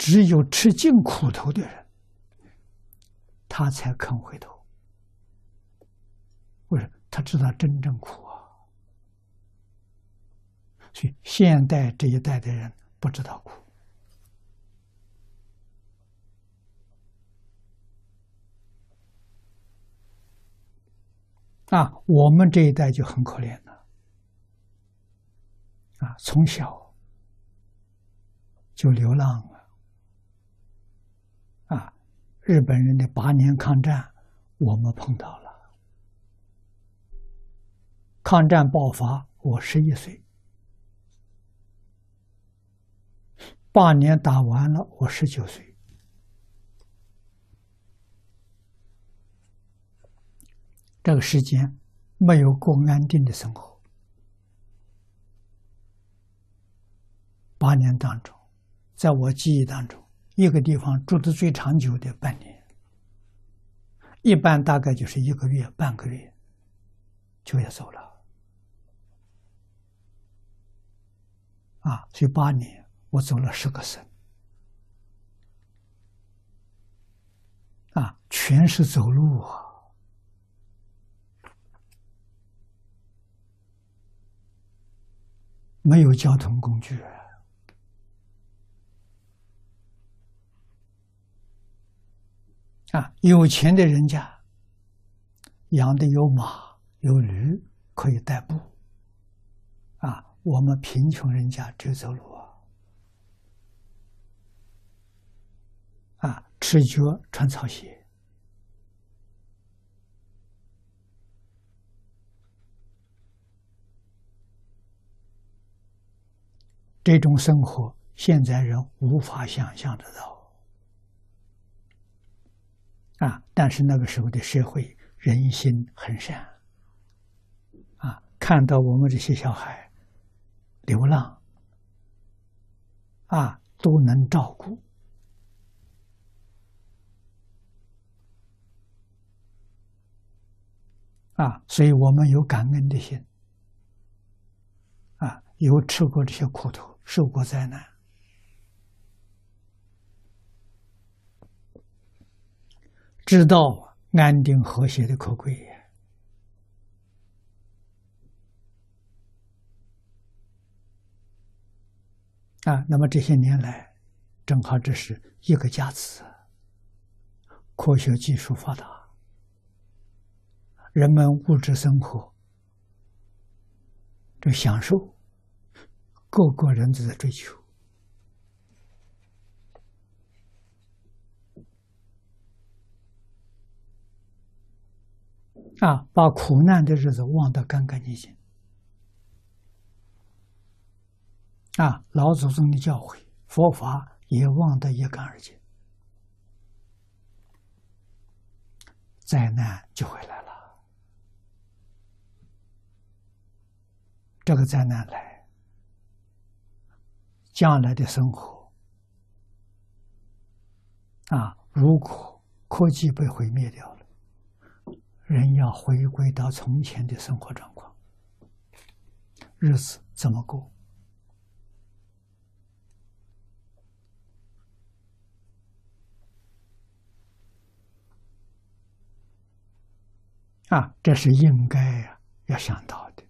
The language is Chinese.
只有吃尽苦头的人，他才肯回头。为什么？他知道真正苦啊。所以现代这一代的人不知道苦啊，我们这一代就很可怜了啊，从小就流浪了啊，日本人的八年抗战，我们碰到了。抗战爆发，我十一岁。八年打完了，我十九岁。这个时间没有过安定的生活。八年当中，在我记忆当中，一个地方住的最长久的半年，一般大概就是一个月、半个月就要走了。啊，所以八年。我走了十个省，啊，全是走路啊，没有交通工具。啊有钱的人家养的有马有驴可以代步，啊，我们贫穷人家只走路。啊，赤脚穿草鞋，这种生活现在人无法想象得到。啊，但是那个时候的社会人心很善，啊，看到我们这些小孩流浪，啊，都能照顾。啊，所以我们有感恩的心，啊，有吃过这些苦头，受过灾难，知道安定和谐的可贵啊。那么这些年来，正好这是一个佳子，科学技术发达。人们物质生活，这享受，各个人都在追求啊，把苦难的日子忘得干干净净啊，老祖宗的教诲，佛法也忘得一干二净，灾难就会来了。这个灾难来，将来的生活啊，如果科技被毁灭掉了，人要回归到从前的生活状况，日子怎么过？啊，这是应该呀，要想到的。